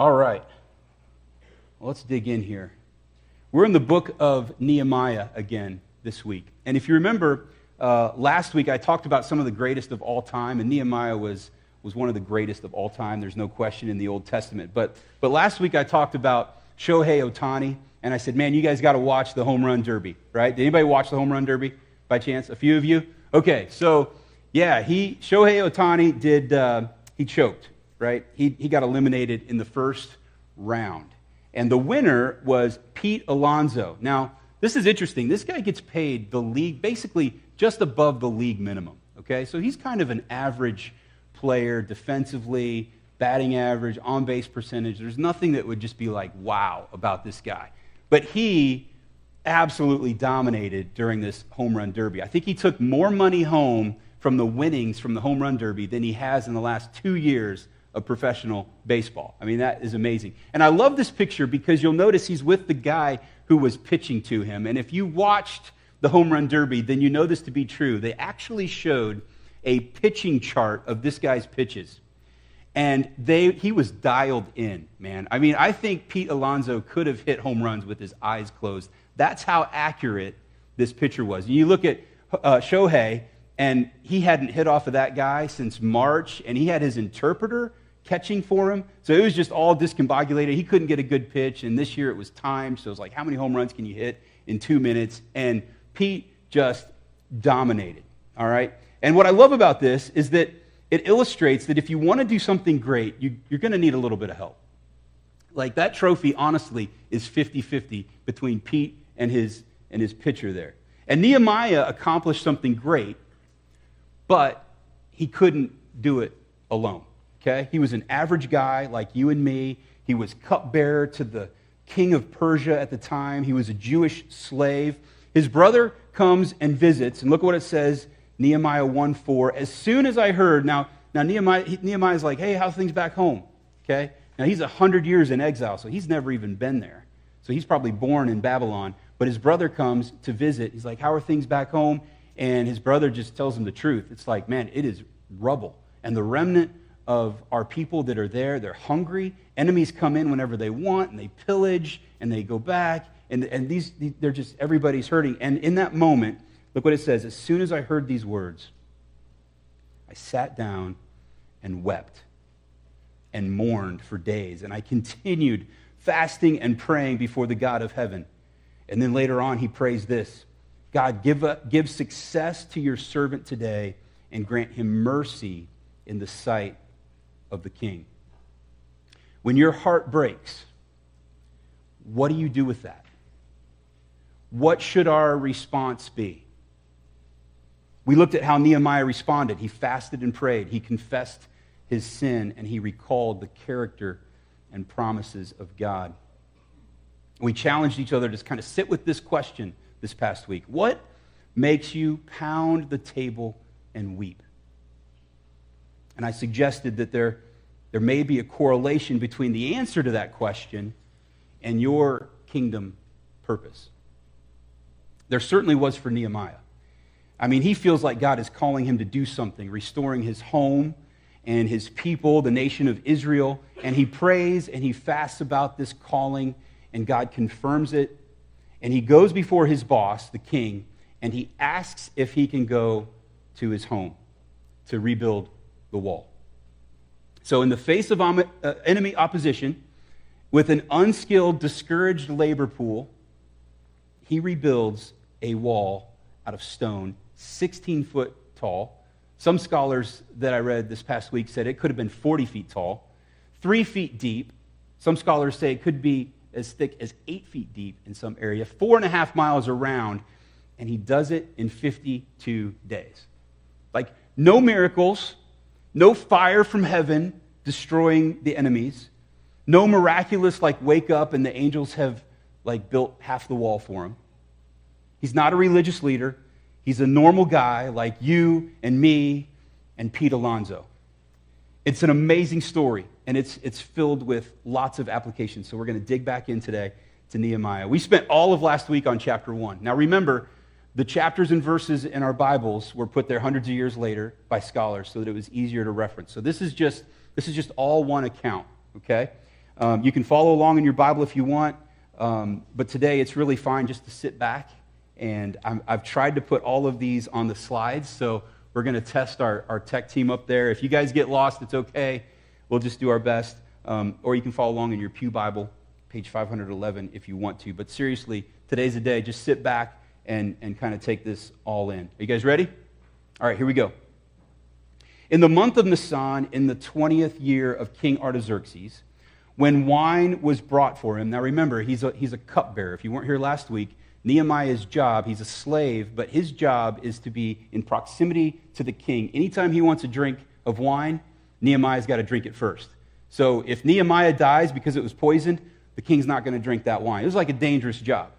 All right. Let's dig in here. We're in the book of Nehemiah again this week. And if you remember, uh, last week I talked about some of the greatest of all time, and Nehemiah was, was one of the greatest of all time. There's no question in the Old Testament. But, but last week I talked about Shohei Ohtani, and I said, man, you guys got to watch the home run derby, right? Did anybody watch the home run derby by chance? A few of you? Okay, so yeah, he, Shohei Ohtani did, uh, he choked, right? He, he got eliminated in the first round. And the winner was Pete Alonso. Now, this is interesting. This guy gets paid the league, basically just above the league minimum. Okay, so he's kind of an average player defensively, batting average, on base percentage. There's nothing that would just be like, wow, about this guy. But he absolutely dominated during this home run derby. I think he took more money home from the winnings from the home run derby than he has in the last two years of professional baseball. I mean, that is amazing. And I love this picture because you'll notice he's with the guy who was pitching to him. And if you watched the home run derby, then you know this to be true. They actually showed a pitching chart of this guy's pitches. And they, he was dialed in, man. I mean, I think Pete Alonso could have hit home runs with his eyes closed. That's how accurate this pitcher was. You look at uh, Shohei, and he hadn't hit off of that guy since March, and he had his interpreter catching for him. So it was just all discombobulated. He couldn't get a good pitch, and this year it was time. So it was like, how many home runs can you hit in two minutes? And Pete just dominated. All right? And what I love about this is that it illustrates that if you want to do something great, you, are going to need a little bit of help. Like that trophy, honestly, is 50 50 between Pete and his, and his pitcher there. And Nehemiah accomplished something great, but he couldn't do it alone. Okay? He was an average guy like you and me. He was cupbearer to the king of Persia at the time. He was a Jewish slave. His brother comes and visits, and look what it says Nehemiah 1 4. As soon as I heard, now, now Nehemiah, Nehemiah's like, hey, how's things back home? Okay? Now he's 100 years in exile, so he's never even been there. So he's probably born in Babylon. But his brother comes to visit. He's like, how are things back home? And his brother just tells him the truth. It's like, man, it is rubble. And the remnant of our people that are there. They're hungry. Enemies come in whenever they want, and they pillage, and they go back. And, and these, they're just, everybody's hurting. And in that moment, look what it says. As soon as I heard these words, I sat down and wept and mourned for days. And I continued fasting and praying before the God of heaven. And then later on, he prays this God, give, a, give success to your servant today and grant him mercy in the sight of the king. When your heart breaks, what do you do with that? What should our response be? We looked at how Nehemiah responded. He fasted and prayed, he confessed his sin, and he recalled the character and promises of God. We challenged each other to kind of sit with this question this past week What makes you pound the table and weep? And I suggested that there, there may be a correlation between the answer to that question and your kingdom purpose. There certainly was for Nehemiah. I mean, he feels like God is calling him to do something, restoring his home and his people, the nation of Israel. And he prays and he fasts about this calling, and God confirms it. And he goes before his boss, the king, and he asks if he can go to his home to rebuild the wall. So, in the face of uh, enemy opposition, with an unskilled, discouraged labor pool, he rebuilds a wall out of stone, 16 foot tall. Some scholars that I read this past week said it could have been 40 feet tall, three feet deep. Some scholars say it could be as thick as eight feet deep in some area, four and a half miles around, and he does it in 52 days. Like, no miracles, no fire from heaven destroying the enemies. No miraculous, like, wake up and the angels have, like, built half the wall for him. He's not a religious leader. He's a normal guy like you and me and Pete Alonso. It's an amazing story, and it's, it's filled with lots of applications. So we're going to dig back in today to Nehemiah. We spent all of last week on chapter one. Now remember, the chapters and verses in our Bibles were put there hundreds of years later by scholars so that it was easier to reference. So this is just, this is just all one account, okay? Um, you can follow along in your Bible if you want, um, but today it's really fine just to sit back. And i have tried to put all of these on the slides, so we're going to test our, our tech team up there. If you guys get lost, it's okay. We'll just do our best. Um, or you can follow along in your Pew Bible, page 511, if you want to. But seriously, today's the day. Just sit back and, and kind of take this all in. Are you guys ready? All right, here we go. In the month of Nisan, in the 20th year of King Artaxerxes, when wine was brought for him, now remember, he's a, he's a cupbearer. If you weren't here last week, Nehemiah's job, he's a slave, but his job is to be in proximity to the king. Anytime he wants a drink of wine, Nehemiah's got to drink it first. So if Nehemiah dies because it was poisoned, the king's not going to drink that wine. It was like a dangerous job.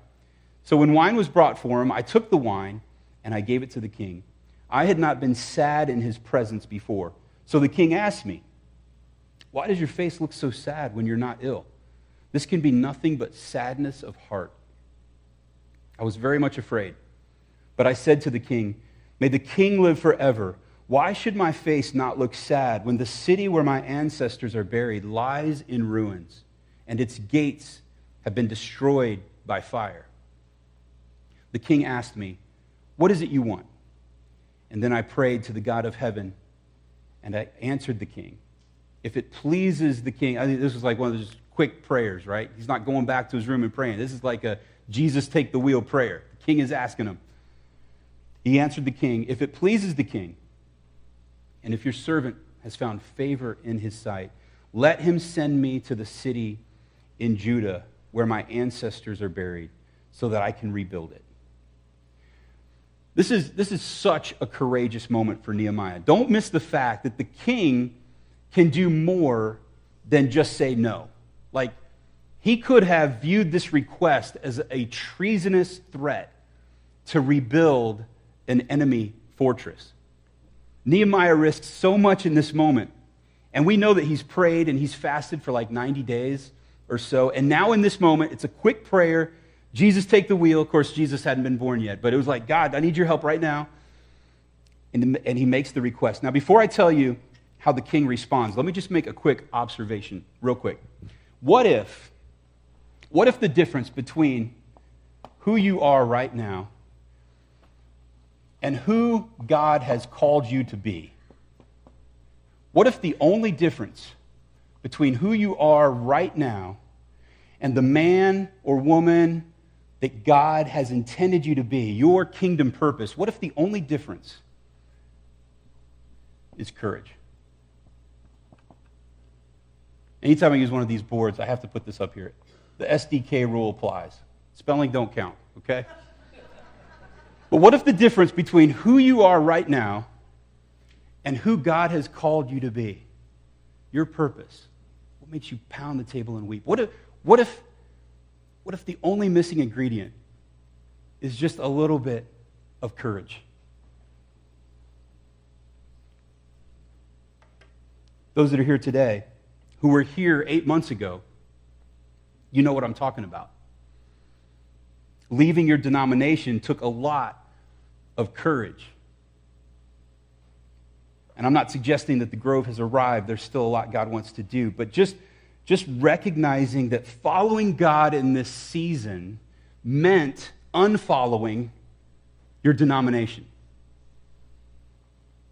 So when wine was brought for him, I took the wine and I gave it to the king. I had not been sad in his presence before. So the king asked me, Why does your face look so sad when you're not ill? This can be nothing but sadness of heart. I was very much afraid. But I said to the king, May the king live forever. Why should my face not look sad when the city where my ancestors are buried lies in ruins and its gates have been destroyed by fire? The king asked me, What is it you want? And then I prayed to the God of heaven, and I answered the king. If it pleases the king, I think this was like one of those quick prayers, right? He's not going back to his room and praying. This is like a Jesus take the wheel prayer. The king is asking him. He answered the king, If it pleases the king, and if your servant has found favor in his sight, let him send me to the city in Judah where my ancestors are buried so that I can rebuild it. This is, this is such a courageous moment for Nehemiah. Don't miss the fact that the king can do more than just say no. Like, he could have viewed this request as a treasonous threat to rebuild an enemy fortress. Nehemiah risks so much in this moment. And we know that he's prayed and he's fasted for like 90 days or so. And now in this moment, it's a quick prayer Jesus, take the wheel. Of course, Jesus hadn't been born yet, but it was like, God, I need your help right now. And, and he makes the request. Now, before I tell you how the king responds, let me just make a quick observation, real quick. What if, what if the difference between who you are right now and who God has called you to be? What if the only difference between who you are right now and the man or woman that God has intended you to be, your kingdom purpose, what if the only difference is courage? Anytime I use one of these boards, I have to put this up here. The SDK rule applies. Spelling don't count, okay? But what if the difference between who you are right now and who God has called you to be, your purpose, what makes you pound the table and weep? What if, what if what if the only missing ingredient is just a little bit of courage? Those that are here today, who were here eight months ago, you know what I'm talking about. Leaving your denomination took a lot of courage. And I'm not suggesting that the grove has arrived. There's still a lot God wants to do. But just just recognizing that following God in this season meant unfollowing your denomination.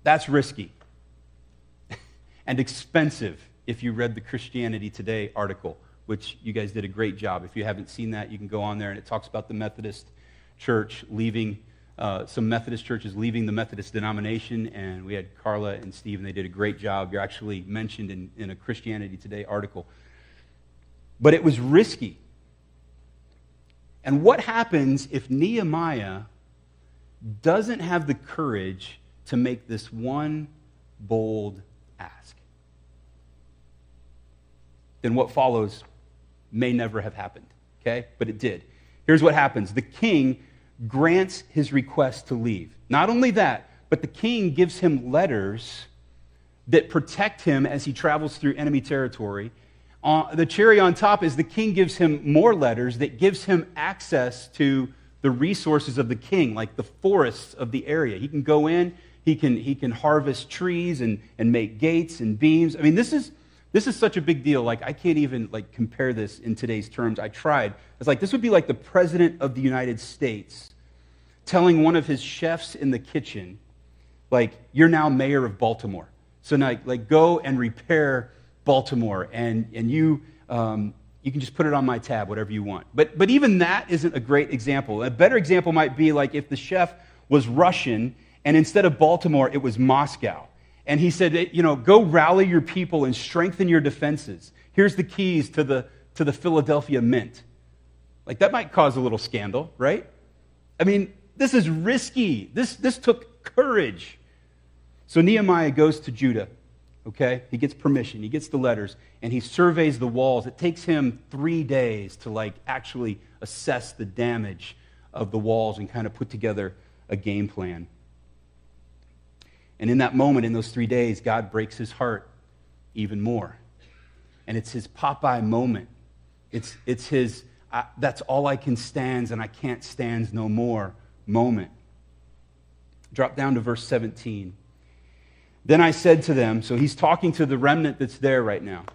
That's risky and expensive if you read the Christianity Today article, which you guys did a great job. If you haven't seen that, you can go on there and it talks about the Methodist Church leaving, uh, some Methodist churches leaving the Methodist denomination. And we had Carla and Steve, and they did a great job. You're actually mentioned in, in a Christianity Today article. But it was risky. And what happens if Nehemiah doesn't have the courage to make this one bold ask? Then what follows may never have happened, okay? But it did. Here's what happens the king grants his request to leave. Not only that, but the king gives him letters that protect him as he travels through enemy territory uh, the cherry on top is the king gives him more letters that gives him access to the resources of the king, like the forests of the area. He can go in, he can, he can harvest trees and, and make gates and beams. I mean, this is, This is such a big deal. Like, I can't even like compare this in today's terms. I tried. It's like this would be like the president of the United States telling one of his chefs in the kitchen, like, you're now mayor of Baltimore. So now, like, go and repair Baltimore, and, and you, um, you can just put it on my tab, whatever you want. But, but even that isn't a great example. A better example might be like if the chef was Russian, and instead of Baltimore, it was Moscow. And he said, you know, go rally your people and strengthen your defenses. Here's the keys to the, to the Philadelphia Mint. Like, that might cause a little scandal, right? I mean, this is risky. This, this took courage. So Nehemiah goes to Judah okay? He gets permission, he gets the letters, and he surveys the walls. It takes him three days to, like, actually assess the damage of the walls and kind of put together a game plan. And in that moment, in those three days, God breaks his heart even more. And it's his Popeye moment. It's, it's his, that's all I can stand and I can't stand no more moment. Drop down to verse 17. Then I said to them, so he's talking to the remnant that's there right now.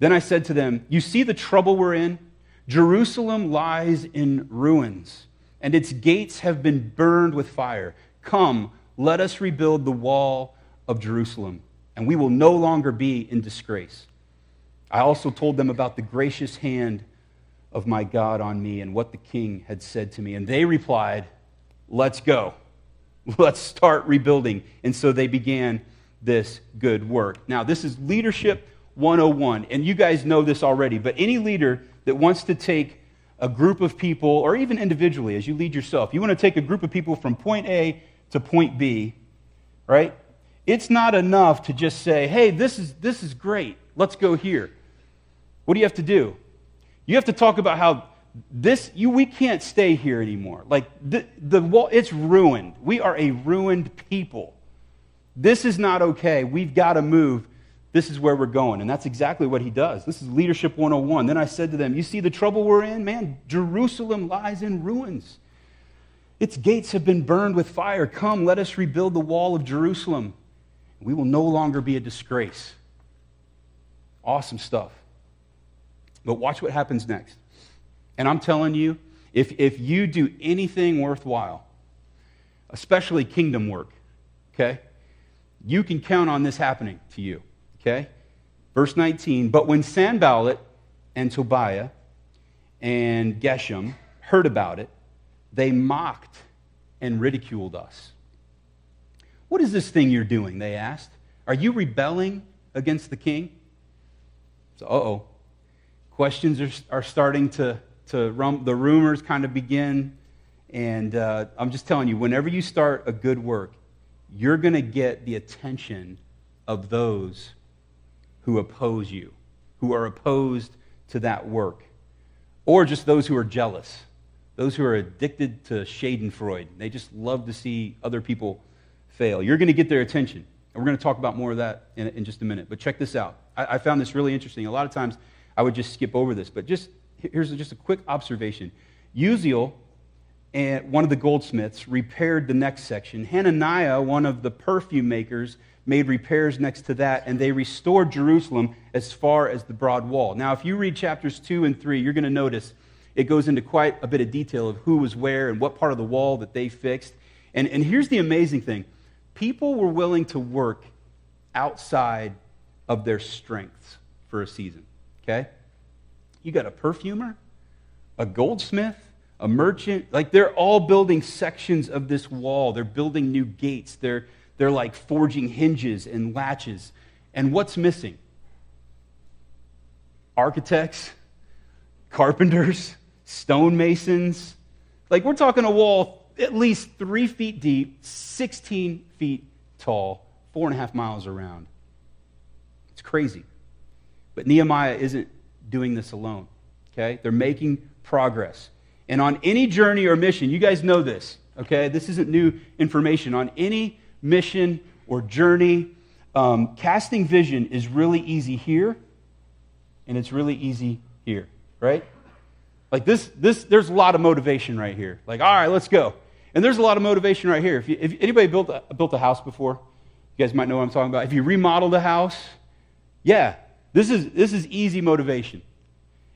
Then I said to them, You see the trouble we're in? Jerusalem lies in ruins, and its gates have been burned with fire. Come, let us rebuild the wall of Jerusalem, and we will no longer be in disgrace. I also told them about the gracious hand of my God on me and what the king had said to me. And they replied, Let's go. Let's start rebuilding. And so they began this good work. Now, this is leadership 101. And you guys know this already, but any leader that wants to take a group of people, or even individually as you lead yourself, you want to take a group of people from point A to point B, right? It's not enough to just say, hey, this is, this is great. Let's go here. What do you have to do? You have to talk about how this you we can't stay here anymore. Like the, the wall it's ruined. We are a ruined people. This is not okay. We've got to move. This is where we're going. And that's exactly what he does. This is leadership 101 then i said to them you see the trouble we're in? Man jerusalem lies in ruins its gates have been burned with fire. Come let us rebuild the wall of jerusalem. We will no longer be a disgrace. Awesome stuff. But watch what happens next. And I'm telling you, if, if you do anything worthwhile, especially kingdom work, okay, you can count on this happening to you, okay? Verse 19, but when Sanballat and Tobiah and Geshem heard about it, they mocked and ridiculed us. What is this thing you're doing? They asked. Are you rebelling against the king? So, uh oh. Questions are, are starting to to rum, the rumors kind of begin. And uh, I'm just telling you, whenever you start a good work, you're going to get the attention of those who oppose you, who are opposed to that work, or just those who are jealous, those who are addicted to Schadenfreude. They just love to see other people fail. You're going to get their attention. And we're going to talk about more of that in, in just a minute. But check this out. I, I found this really interesting. A lot of times I would just skip over this, but just here's just a quick observation. Uzziel, and one of the goldsmiths, repaired the next section. Hananiah, one of the perfume makers, made repairs next to that, and they restored Jerusalem as far as the broad wall. Now, if you read chapters 2 and 3, you're going to notice it goes into quite a bit of detail of who was where and what part of the wall that they fixed. And, and here's the amazing thing people were willing to work outside of their strengths for a season, okay? You got a perfumer, a goldsmith, a merchant. Like they're all building sections of this wall. They're building new gates. They're, they're like forging hinges and latches. And what's missing? Architects, carpenters, stonemasons. Like we're talking a wall at least three feet deep, 16 feet tall, four and a half miles around. It's crazy. But Nehemiah isn't doing this alone. Okay? They're making progress. And on any journey or mission, you guys know this, okay? This isn't new information. On any mission or journey, um, casting vision is really easy here, and it's really easy here, right? Like this, this, there's a lot of motivation right here. Like, all right, let's go. And there's a lot of motivation right here. If, you, if anybody built a, built a house before, you guys might know what I'm talking about. If you remodeled a house, Yeah, this is, this is easy motivation.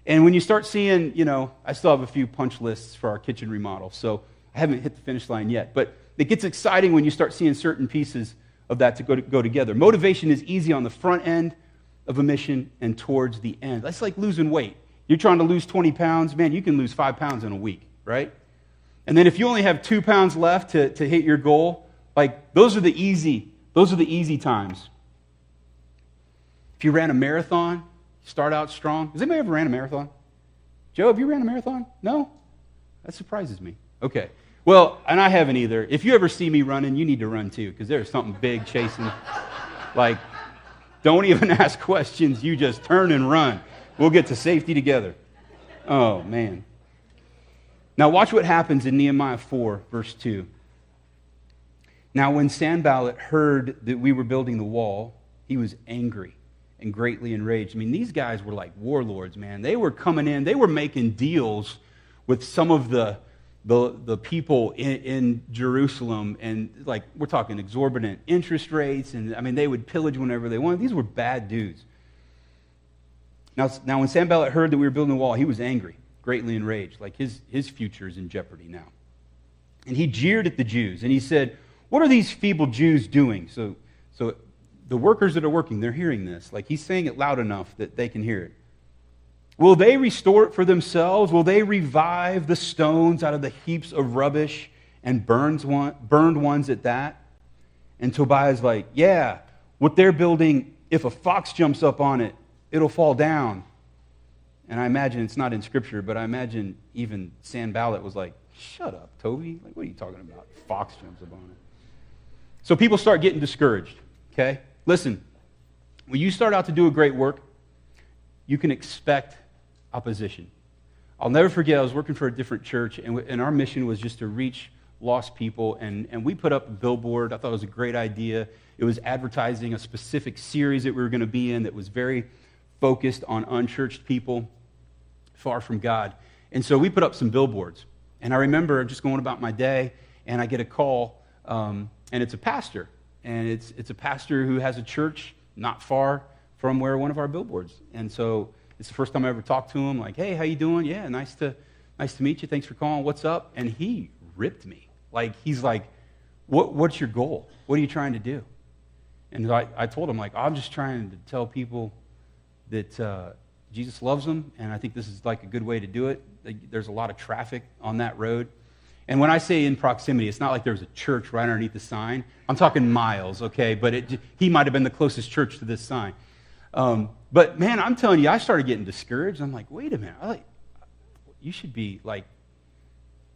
And when you start seeing, you know, I still have a few punch lists for our kitchen remodel, so I haven't hit the finish line yet. But it gets exciting when you start seeing certain pieces of that to go, to go together. Motivation is easy on the front end of a mission and towards the end. That's like losing weight. You're trying to lose 20 pounds, man, you can lose five pounds in a week, right? And then if you only have two pounds left to, to hit your goal, like those are the easy, those are the easy times. If you ran a marathon, start out strong. Has anybody ever ran a marathon? Joe, have you ran a marathon? No? That surprises me. Okay. Well, and I haven't either. If you ever see me running, you need to run too, because there's something big chasing. like, don't even ask questions. You just turn and run. We'll get to safety together. Oh, man. Now, watch what happens in Nehemiah 4, verse 2. Now, when Sanballat heard that we were building the wall, he was angry and greatly enraged. I mean, these guys were like warlords, man. They were coming in, they were making deals with some of the, the, the people in, in Jerusalem, and like, we're talking exorbitant interest rates, and I mean, they would pillage whenever they wanted. These were bad dudes. Now, now when Sanballat heard that we were building a wall, he was angry greatly enraged, like his, his future is in jeopardy now. And he jeered at the Jews, and he said, What are these feeble Jews doing? So, so the workers that are working, they're hearing this. Like he's saying it loud enough that they can hear it. Will they restore it for themselves? Will they revive the stones out of the heaps of rubbish and burns one, burned ones at that? And Tobiah's like, Yeah, what they're building, if a fox jumps up on it, it'll fall down. And I imagine it's not in Scripture, but I imagine even Sanballat was like, Shut up, Toby. Like, what are you talking about? Fox jumps up on it. So people start getting discouraged, okay? Listen, when you start out to do a great work, you can expect opposition. I'll never forget, I was working for a different church, and, and our mission was just to reach lost people. And, and we put up a billboard. I thought it was a great idea. It was advertising a specific series that we were going to be in that was very focused on unchurched people far from God. And so we put up some billboards. And I remember just going about my day, and I get a call, um, and it's a pastor. And it's, it's a pastor who has a church not far from where one of our billboards. And so it's the first time I ever talked to him, like, hey, how you doing? Yeah, nice to, nice to meet you. Thanks for calling. What's up? And he ripped me. Like, he's like, what, what's your goal? What are you trying to do? And I, I told him, like, I'm just trying to tell people that uh, Jesus loves them, and I think this is like a good way to do it. There's a lot of traffic on that road. And when I say in proximity, it's not like there was a church right underneath the sign. I'm talking miles, okay? But it, he might have been the closest church to this sign. Um, but man, I'm telling you, I started getting discouraged. I'm like, wait a minute. Like, you should be like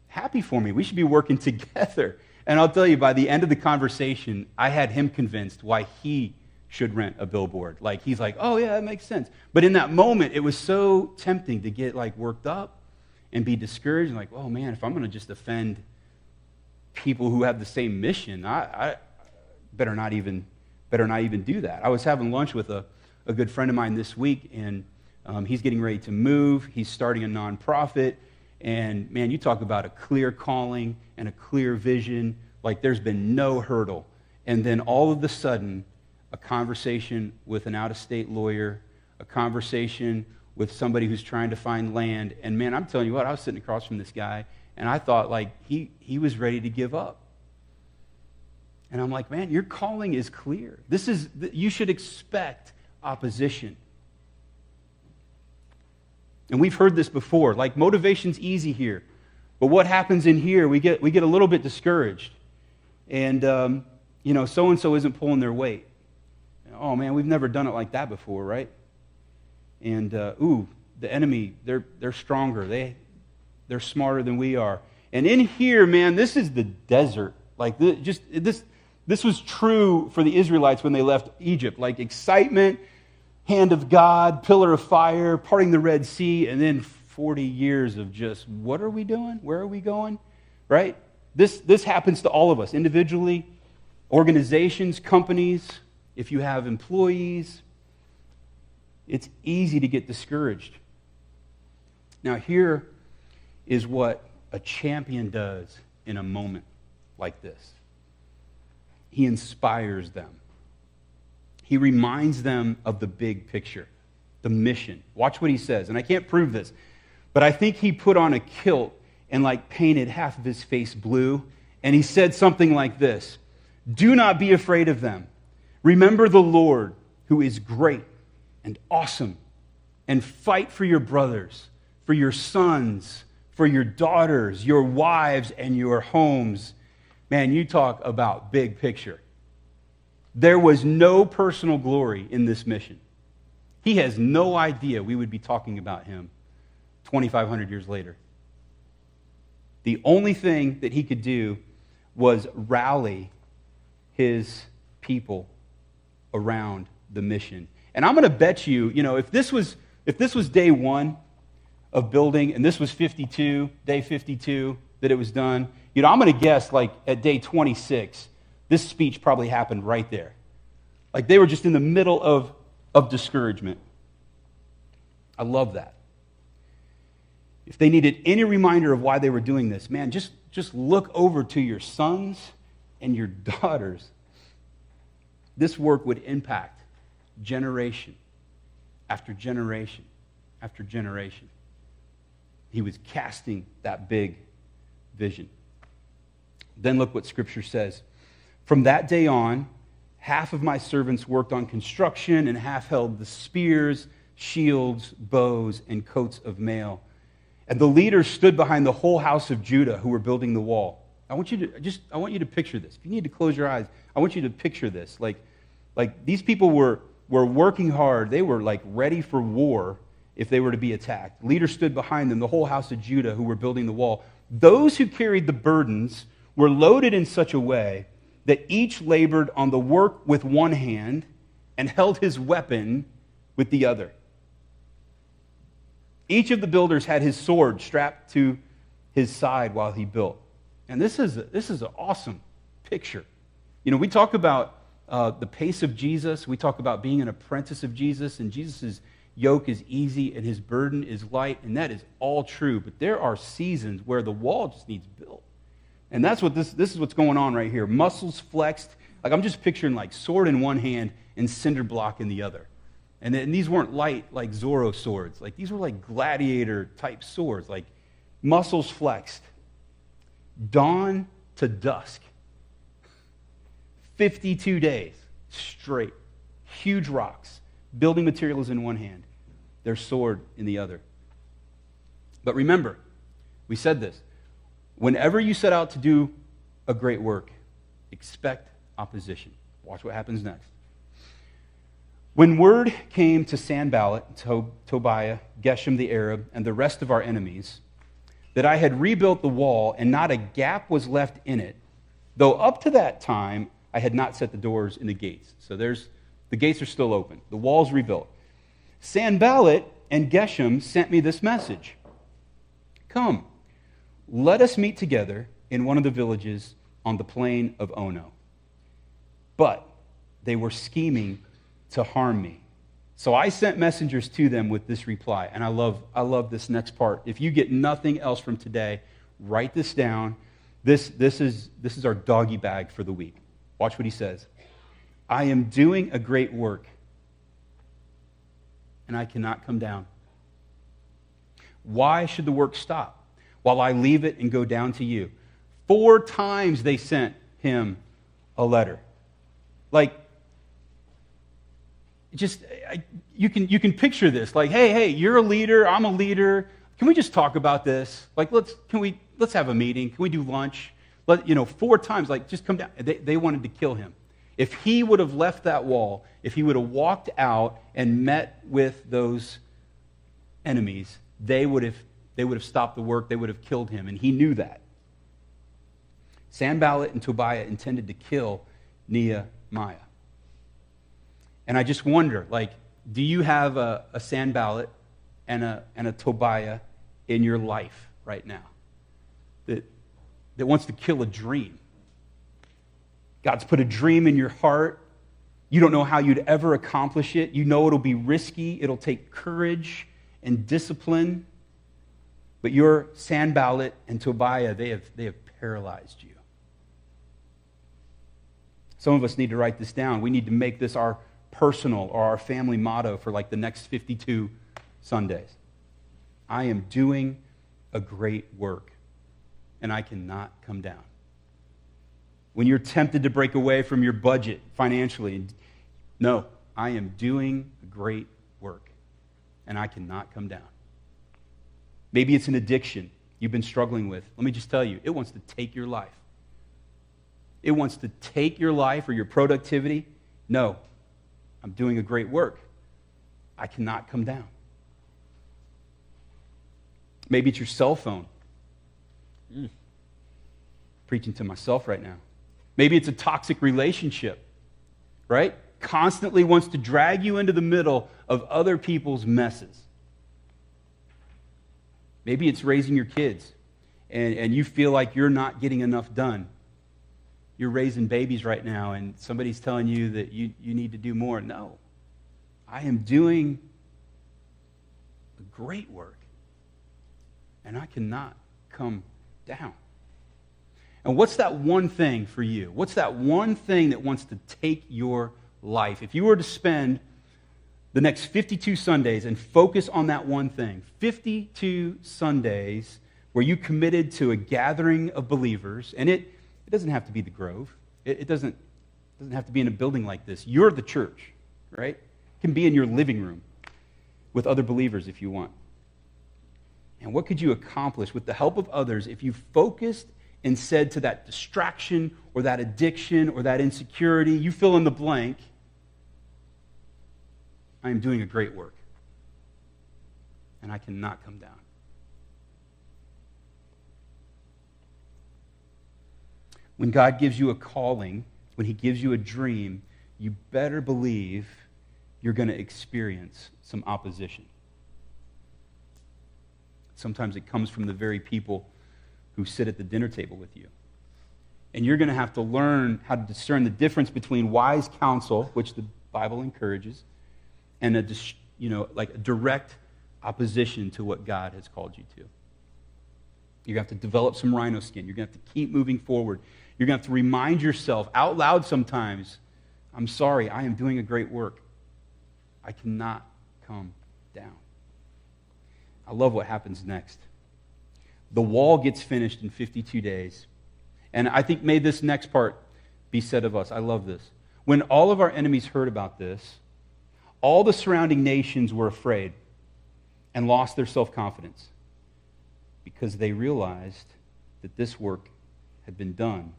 happy for me. We should be working together. And I'll tell you, by the end of the conversation, I had him convinced why he should rent a billboard. Like he's like, oh yeah, that makes sense. But in that moment, it was so tempting to get like worked up and be discouraged and like, oh man, if I'm to just offend people who have the same mission, I, I, better not even better not even do that. I was having lunch with a, a good friend of mine this week, and um, he's getting ready to move. He's starting a nonprofit, and man, you talk about a clear calling and a clear vision. Like there's been no hurdle, and then all of a sudden a conversation with an out of state lawyer, a conversation with somebody who's trying to find land. And man, I'm telling you what, I was sitting across from this guy, and I thought like he, he was ready to give up. And I'm like, man, your calling is clear. This is, you should expect opposition. And we've heard this before. Like, motivation's easy here. But what happens in here, we get, we get a little bit discouraged. And, um, you know, so and so isn't pulling their weight oh man, we've never done it like that before, right? And uh, ooh, the enemy, they're, they're stronger. They, they're smarter than we are. And in here, man, this is the desert. Like, the, just this, this was true for the Israelites when they left Egypt. Like, excitement, hand of God, pillar of fire, parting the Red Sea, and then 40 years of just, what are we doing? Where are we going? Right? This, this happens to all of us individually, organizations, companies, if you have employees, it's easy to get discouraged. Now, here is what a champion does in a moment like this he inspires them, he reminds them of the big picture, the mission. Watch what he says. And I can't prove this, but I think he put on a kilt and like painted half of his face blue. And he said something like this Do not be afraid of them. Remember the Lord, who is great and awesome, and fight for your brothers, for your sons, for your daughters, your wives, and your homes. Man, you talk about big picture. There was no personal glory in this mission. He has no idea we would be talking about him 2,500 years later. The only thing that he could do was rally his people around the mission. And I'm going to bet you, you know, if this was if this was day 1 of building and this was 52, day 52 that it was done, you know, I'm going to guess like at day 26 this speech probably happened right there. Like they were just in the middle of, of discouragement. I love that. If they needed any reminder of why they were doing this, man, just, just look over to your sons and your daughters. This work would impact generation after generation after generation. He was casting that big vision. Then look what Scripture says. From that day on, half of my servants worked on construction, and half held the spears, shields, bows, and coats of mail. And the leaders stood behind the whole house of Judah who were building the wall. I want you to just I want you to picture this. If you need to close your eyes, I want you to picture this. Like, like these people were, were working hard. They were like ready for war if they were to be attacked. Leaders stood behind them, the whole house of Judah who were building the wall. Those who carried the burdens were loaded in such a way that each labored on the work with one hand and held his weapon with the other. Each of the builders had his sword strapped to his side while he built. And this is, a, this is an awesome picture. You know, we talk about uh, the pace of Jesus, we talk about being an apprentice of Jesus, and Jesus' yoke is easy and his burden is light, and that is all true. But there are seasons where the wall just needs built. And that's what this, this is what's going on right here. Muscles flexed. Like I'm just picturing like sword in one hand and cinder block in the other. And, and these weren't light like Zorro swords. Like these were like gladiator type swords, like muscles flexed. Dawn to dusk. 52 days straight. Huge rocks. Building materials in one hand, their sword in the other. But remember, we said this Whenever you set out to do a great work, expect opposition. Watch what happens next. When word came to Sanballat, to- Tobiah, Geshem the Arab, and the rest of our enemies that I had rebuilt the wall and not a gap was left in it, though up to that time I had not set the doors in the gates. So there's the gates are still open. The wall's rebuilt. Sanballat and Geshem sent me this message. Come, let us meet together in one of the villages on the plain of Ono. But they were scheming to harm me. So I sent messengers to them with this reply. And I love, I love this next part. If you get nothing else from today, write this down. This, this, is, this is our doggy bag for the week. Watch what he says. I am doing a great work, and I cannot come down. Why should the work stop? while I leave it and go down to you. Four times they sent him a letter. Like, just, I, you, can, you can picture this. Like, hey, hey, you're a leader, I'm a leader. Can we just talk about this? Like, let's, can we, let's have a meeting. Can we do lunch? Let, you know, four times, like, just come down. They, they wanted to kill him. If he would have left that wall, if he would have walked out and met with those enemies, they would have they would have stopped the work, they would have killed him, and he knew that. Sanballat and Tobiah intended to kill Nehemiah. And I just wonder, like, do you have a, a Sanballat and a, and a Tobiah in your life right now that, that wants to kill a dream? God's put a dream in your heart. You don't know how you'd ever accomplish it. You know it'll be risky, it'll take courage and discipline. But your Sanballat and Tobiah, they have, they have paralyzed you. Some of us need to write this down. We need to make this our personal or our family motto for like the next 52 Sundays. I am doing a great work, and I cannot come down. When you're tempted to break away from your budget financially, no, I am doing great work, and I cannot come down. Maybe it's an addiction you've been struggling with. Let me just tell you, it wants to take your life. It wants to take your life or your productivity. No, I'm doing a great work. I cannot come down. Maybe it's your cell phone. Mm. Preaching to myself right now. Maybe it's a toxic relationship, right? Constantly wants to drag you into the middle of other people's messes. Maybe it's raising your kids and, and you feel like you're not getting enough done. You're raising babies right now and somebody's telling you that you, you need to do more. No. I am doing the great work and I cannot come down. And what's that one thing for you? What's that one thing that wants to take your life? If you were to spend the next 52 Sundays and focus on that one thing, 52 Sundays where you committed to a gathering of believers, and it, it doesn't have to be the Grove, it, it doesn't, it doesn't have to be in a building like this. You're the church, right? It can be in your living room with other believers if you want. And what could you accomplish with the help of others if you focused and said to that distraction or that addiction or that insecurity, you fill in the blank, I am doing a great work. And I cannot come down. When God gives you a calling, when He gives you a dream, you better believe you're going to experience some opposition. Sometimes it comes from the very people who sit at the dinner table with you. And you're going to have to learn how to discern the difference between wise counsel, which the Bible encourages, and a, you know, like a direct opposition to what God has called you to. You're going to have to develop some rhino skin. You're going to have to keep moving forward. You're going to have to remind yourself out loud sometimes I'm sorry, I am doing a great work. I cannot come down. I love what happens next. The wall gets finished in 52 days. And I think may this next part be said of us. I love this. When all of our enemies heard about this, all the surrounding nations were afraid and lost their self confidence because they realized that this work had been done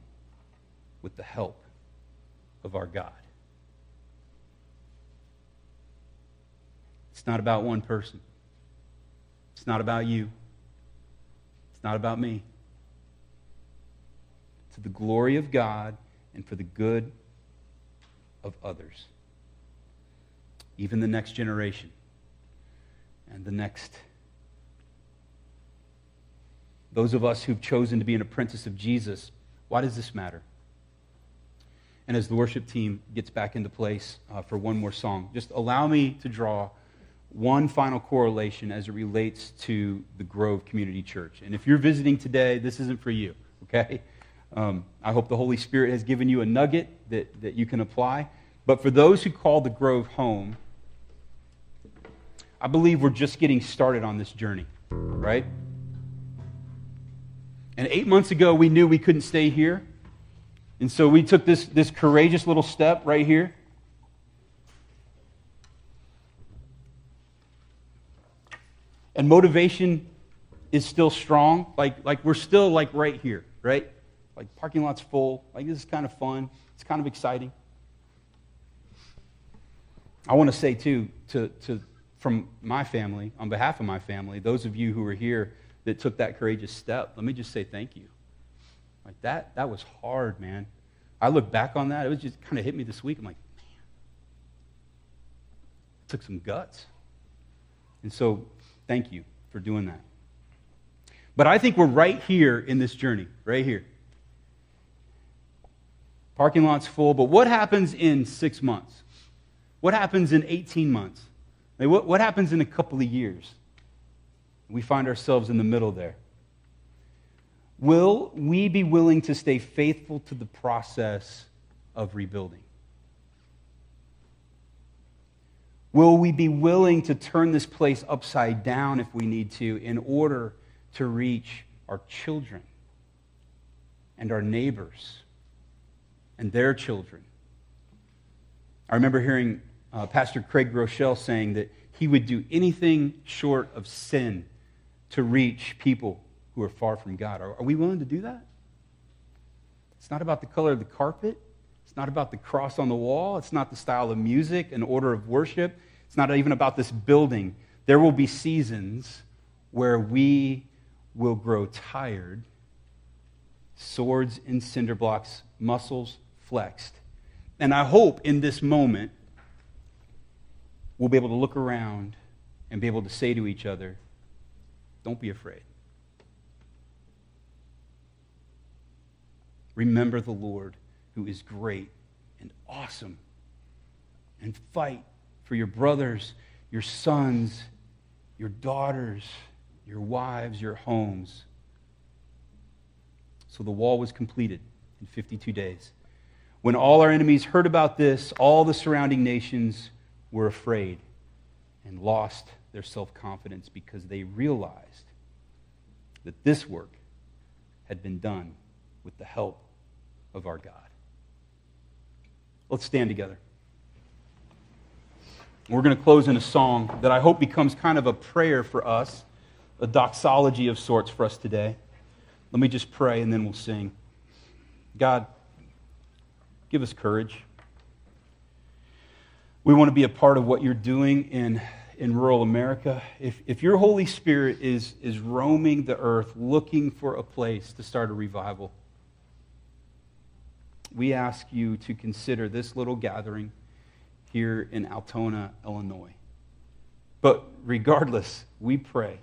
with the help of our God. It's not about one person. It's not about you. It's not about me. To the glory of God and for the good of others. Even the next generation and the next. Those of us who've chosen to be an apprentice of Jesus, why does this matter? And as the worship team gets back into place uh, for one more song, just allow me to draw one final correlation as it relates to the Grove Community Church. And if you're visiting today, this isn't for you, okay? Um, I hope the Holy Spirit has given you a nugget that, that you can apply. But for those who call the Grove home, I believe we're just getting started on this journey, right? And eight months ago, we knew we couldn't stay here. And so we took this, this courageous little step right here and motivation is still strong. Like, like we're still like right here, right? Like parking lot's full. Like this is kind of fun. It's kind of exciting. I want to say too, to, to from my family, on behalf of my family, those of you who are here that took that courageous step, let me just say thank you. Like that, that was hard, man. I look back on that, it was just kind of hit me this week. I'm like, man, it took some guts. And so Thank you for doing that. But I think we're right here in this journey, right here. Parking lot's full, but what happens in six months? What happens in 18 months? what, what happens in a couple of years? We find ourselves in the middle there. Will we be willing to stay faithful to the process of rebuilding? Will we be willing to turn this place upside down if we need to in order to reach our children and our neighbors and their children? I remember hearing uh, Pastor Craig Groeschel saying that he would do anything short of sin to reach people who are far from God. Are, are we willing to do that? It's not about the color of the carpet. It's not about the cross on the wall. It's not the style of music and order of worship. It's not even about this building. There will be seasons where we will grow tired, swords in cinder blocks, muscles flexed. And I hope in this moment we'll be able to look around and be able to say to each other, don't be afraid. Remember the Lord who is great and awesome. And fight for your brothers, your sons, your daughters, your wives, your homes. So the wall was completed in 52 days. When all our enemies heard about this, all the surrounding nations were afraid and lost their self confidence because they realized that this work had been done with the help of our God. Let's stand together. We're going to close in a song that I hope becomes kind of a prayer for us, a doxology of sorts for us today. Let me just pray and then we'll sing. God, give us courage. We want to be a part of what you're doing in, in rural America. If, if your Holy Spirit is, is roaming the earth looking for a place to start a revival, we ask you to consider this little gathering here in Altona, Illinois. But regardless, we pray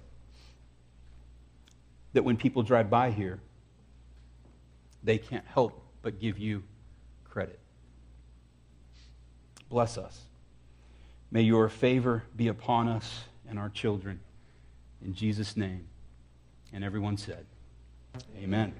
that when people drive by here, they can't help but give you credit. Bless us. May your favor be upon us and our children. In Jesus' name. And everyone said, Amen.